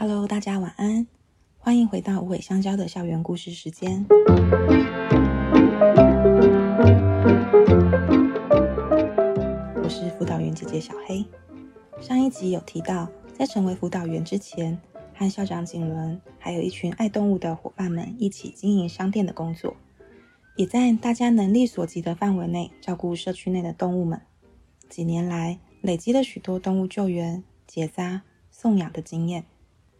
Hello，大家晚安，欢迎回到无尾香蕉的校园故事时间。我是辅导员姐姐小黑。上一集有提到，在成为辅导员之前，和校长景伦还有一群爱动物的伙伴们一起经营商店的工作，也在大家能力所及的范围内照顾社区内的动物们。几年来，累积了许多动物救援、结扎、送养的经验。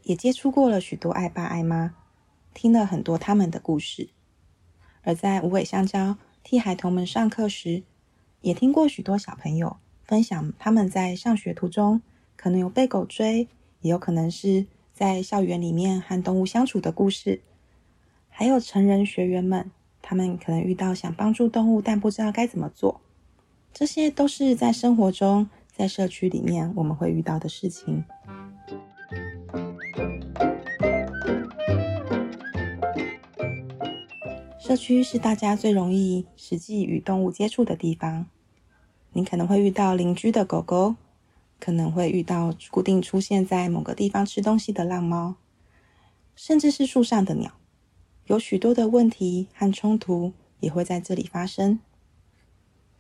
也接触过了许多爱爸爱妈，听了很多他们的故事。而在无尾香蕉替孩童们上课时，也听过许多小朋友分享他们在上学途中可能有被狗追，也有可能是在校园里面和动物相处的故事。还有成人学员们，他们可能遇到想帮助动物但不知道该怎么做。这些都是在生活中，在社区里面我们会遇到的事情。社区是大家最容易实际与动物接触的地方。你可能会遇到邻居的狗狗，可能会遇到固定出现在某个地方吃东西的浪猫，甚至是树上的鸟。有许多的问题和冲突也会在这里发生。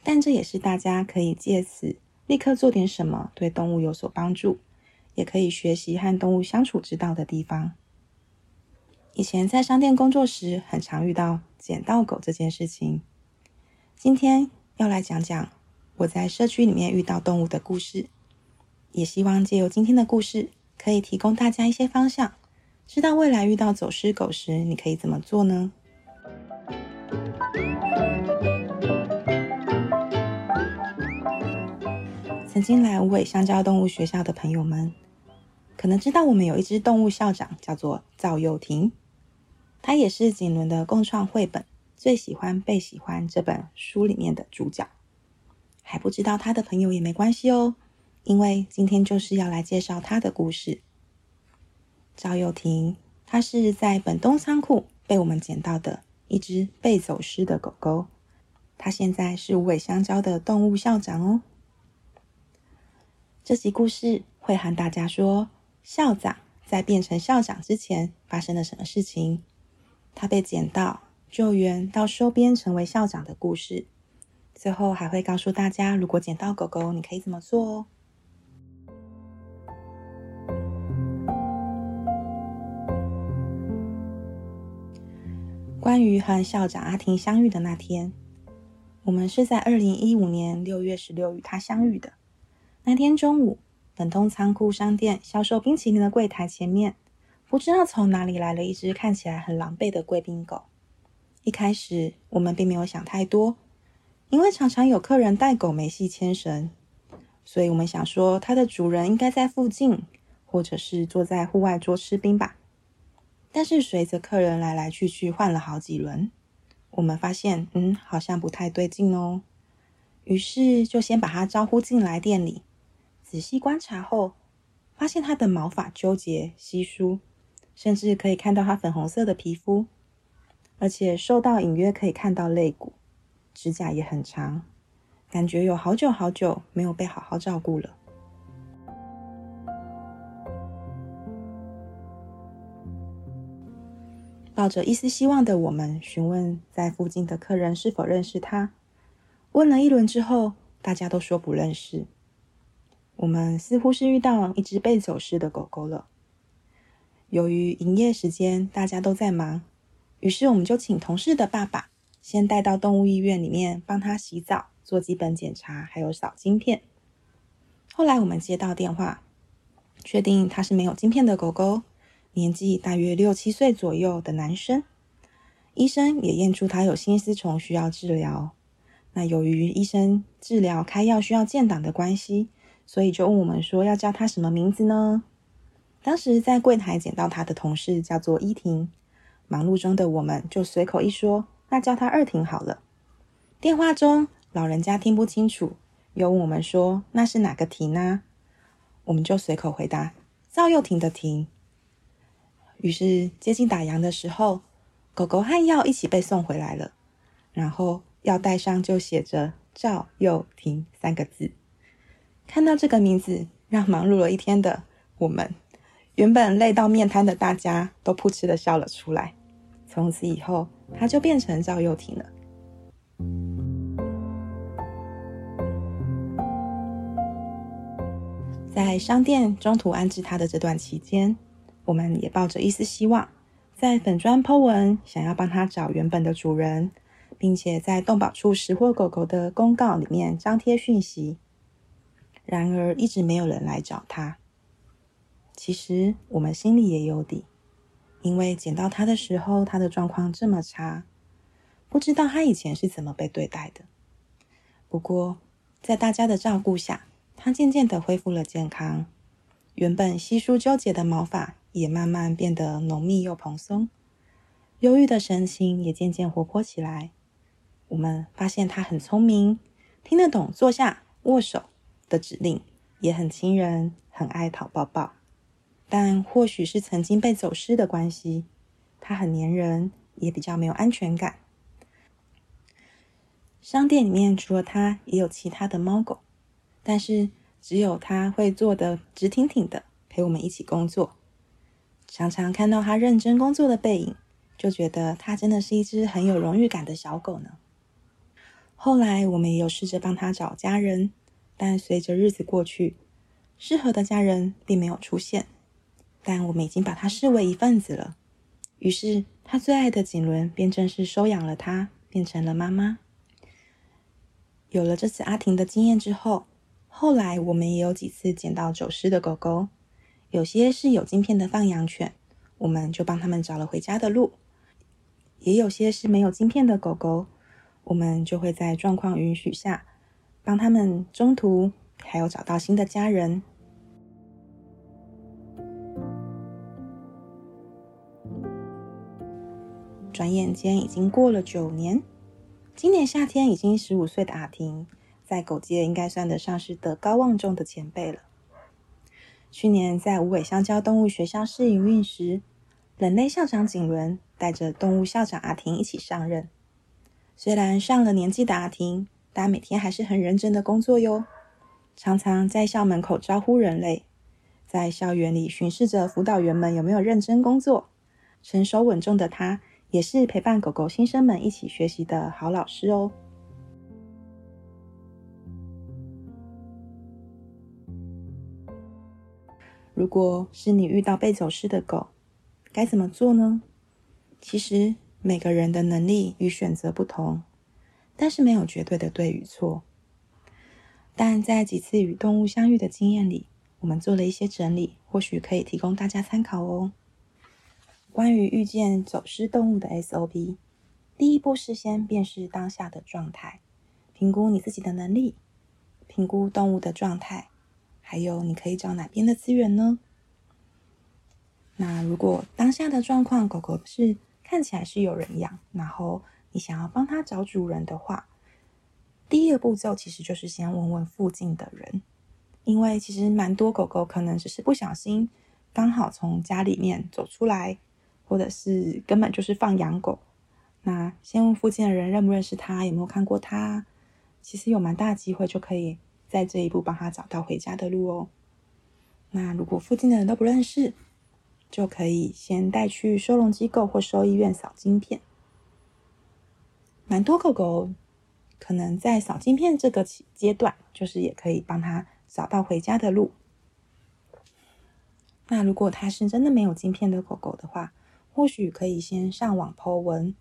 但这也是大家可以借此立刻做点什么，对动物有所帮助，也可以学习和动物相处之道的地方。以前在商店工作时，很常遇到捡到狗这件事情。今天要来讲讲我在社区里面遇到动物的故事，也希望借由今天的故事，可以提供大家一些方向，知道未来遇到走失狗时，你可以怎么做呢？曾经来无尾香蕉动物学校的朋友们，可能知道我们有一只动物校长，叫做赵又廷。他也是景伦的共创绘本《最喜欢被喜欢》这本书里面的主角，还不知道他的朋友也没关系哦，因为今天就是要来介绍他的故事。赵又廷，他是在本东仓库被我们捡到的一只被走失的狗狗，他现在是无尾香蕉的动物校长哦。这集故事会和大家说，校长在变成校长之前发生了什么事情。他被捡到、救援到收编成为校长的故事，最后还会告诉大家，如果捡到狗狗，你可以怎么做哦。关于和校长阿婷相遇的那天，我们是在二零一五年六月十六与他相遇的。那天中午，本通仓库商店销售冰淇淋的柜台前面。不知道从哪里来了一只看起来很狼狈的贵宾狗。一开始我们并没有想太多，因为常常有客人带狗没系牵绳，所以我们想说它的主人应该在附近，或者是坐在户外桌吃冰吧。但是随着客人来来去去换了好几轮，我们发现，嗯，好像不太对劲哦。于是就先把它招呼进来店里，仔细观察后，发现它的毛发纠结稀疏。甚至可以看到它粉红色的皮肤，而且瘦到隐约可以看到肋骨，指甲也很长，感觉有好久好久没有被好好照顾了。抱着一丝希望的我们，询问在附近的客人是否认识他。问了一轮之后，大家都说不认识。我们似乎是遇到一只被走失的狗狗了。由于营业时间，大家都在忙，于是我们就请同事的爸爸先带到动物医院里面帮他洗澡、做基本检查，还有扫晶片。后来我们接到电话，确定他是没有晶片的狗狗，年纪大约六七岁左右的男生。医生也验出他有心丝虫需要治疗。那由于医生治疗开药需要建档的关系，所以就问我们说要叫他什么名字呢？当时在柜台捡到他的同事叫做依婷，忙碌中的我们就随口一说，那叫他二婷好了。电话中老人家听不清楚，又问我们说那是哪个婷呢？我们就随口回答赵又廷的廷。于是接近打烊的时候，狗狗和药一起被送回来了，然后药袋上就写着赵又廷三个字。看到这个名字，让忙碌了一天的我们。原本累到面瘫的大家都扑哧的笑了出来。从此以后，他就变成赵又廷了。在商店中途安置他的这段期间，我们也抱着一丝希望，在粉专 po 文，想要帮他找原本的主人，并且在动保处拾获狗狗的公告里面张贴讯息。然而，一直没有人来找他。其实我们心里也有底，因为捡到他的时候，他的状况这么差，不知道他以前是怎么被对待的。不过，在大家的照顾下，他渐渐的恢复了健康，原本稀疏纠结的毛发也慢慢变得浓密又蓬松，忧郁的神情也渐渐活泼起来。我们发现他很聪明，听得懂坐下、握手的指令，也很亲人，很爱讨抱抱。但或许是曾经被走失的关系，它很黏人，也比较没有安全感。商店里面除了它，也有其他的猫狗。但是只有它会坐得直挺挺的，陪我们一起工作。常常看到它认真工作的背影，就觉得它真的是一只很有荣誉感的小狗呢。后来我们也有试着帮他找家人，但随着日子过去，适合的家人并没有出现。但我们已经把他视为一份子了，于是他最爱的锦纶便正式收养了他，变成了妈妈。有了这次阿婷的经验之后，后来我们也有几次捡到走失的狗狗，有些是有晶片的放养犬，我们就帮他们找了回家的路；也有些是没有晶片的狗狗，我们就会在状况允许下，帮他们中途还有找到新的家人。转眼间已经过了九年，今年夏天已经十五岁的阿婷。在狗界应该算得上是德高望重的前辈了。去年在无尾香蕉动物学校试营运时，人类校长景伦带着动物校长阿婷一起上任。虽然上了年纪的阿婷，但每天还是很认真的工作哟，常常在校门口招呼人类，在校园里巡视着辅导员们有没有认真工作。成熟稳重的他，也是陪伴狗狗新生们一起学习的好老师哦。如果是你遇到被走失的狗，该怎么做呢？其实每个人的能力与选择不同，但是没有绝对的对与错。但在几次与动物相遇的经验里，我们做了一些整理，或许可以提供大家参考哦。关于遇见走失动物的 SOP，第一步事先辨识当下的状态，评估你自己的能力，评估动物的状态。还有，你可以找哪边的资源呢？那如果当下的状况，狗狗是看起来是有人养，然后你想要帮它找主人的话，第一个步骤其实就是先问问附近的人，因为其实蛮多狗狗可能只是不小心刚好从家里面走出来，或者是根本就是放养狗。那先问附近的人认不认识它，有没有看过它，其实有蛮大机会就可以。在这一步帮他找到回家的路哦。那如果附近的人都不认识，就可以先带去收容机构或兽医院扫晶片。蛮多狗狗可能在扫晶片这个阶段，就是也可以帮他找到回家的路。那如果他是真的没有晶片的狗狗的话，或许可以先上网 po 文，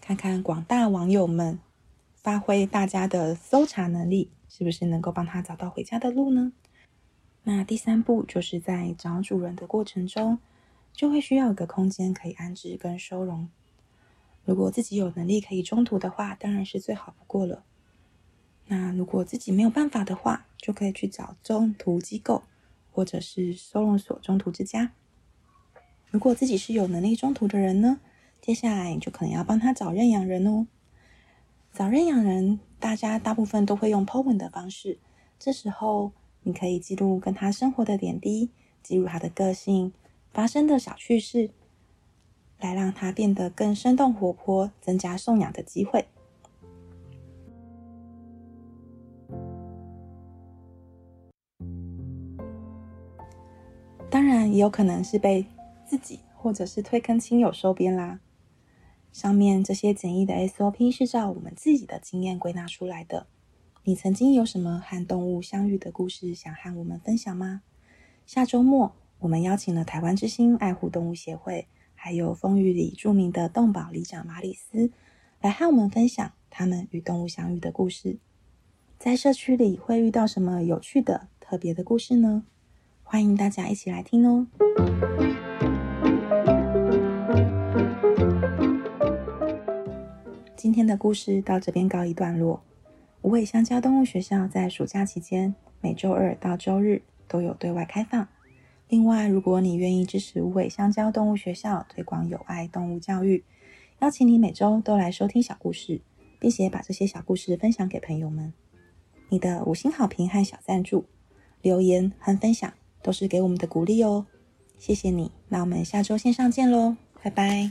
看看广大网友们发挥大家的搜查能力。是不是能够帮他找到回家的路呢？那第三步就是在找主人的过程中，就会需要一个空间可以安置跟收容。如果自己有能力可以中途的话，当然是最好不过了。那如果自己没有办法的话，就可以去找中途机构或者是收容所中途之家。如果自己是有能力中途的人呢，接下来你就可能要帮他找认养人哦。找认养人，大家大部分都会用 po 文的方式。这时候，你可以记录跟他生活的点滴，记录他的个性、发生的小趣事，来让他变得更生动活泼，增加送养的机会。当然，也有可能是被自己或者是推坑亲友收编啦。上面这些简易的 SOP 是照我们自己的经验归纳出来的。你曾经有什么和动物相遇的故事想和我们分享吗？下周末，我们邀请了台湾之星爱护动物协会，还有风雨里著名的动保里长马里斯，来和我们分享他们与动物相遇的故事。在社区里会遇到什么有趣的、特别的故事呢？欢迎大家一起来听哦！今天的故事到这边告一段落。无尾香蕉动物学校在暑假期间，每周二到周日都有对外开放。另外，如果你愿意支持无尾香蕉动物学校推广有爱动物教育，邀请你每周都来收听小故事，并且把这些小故事分享给朋友们。你的五星好评和小赞助、留言和分享。都是给我们的鼓励哦，谢谢你。那我们下周线上见喽，拜拜。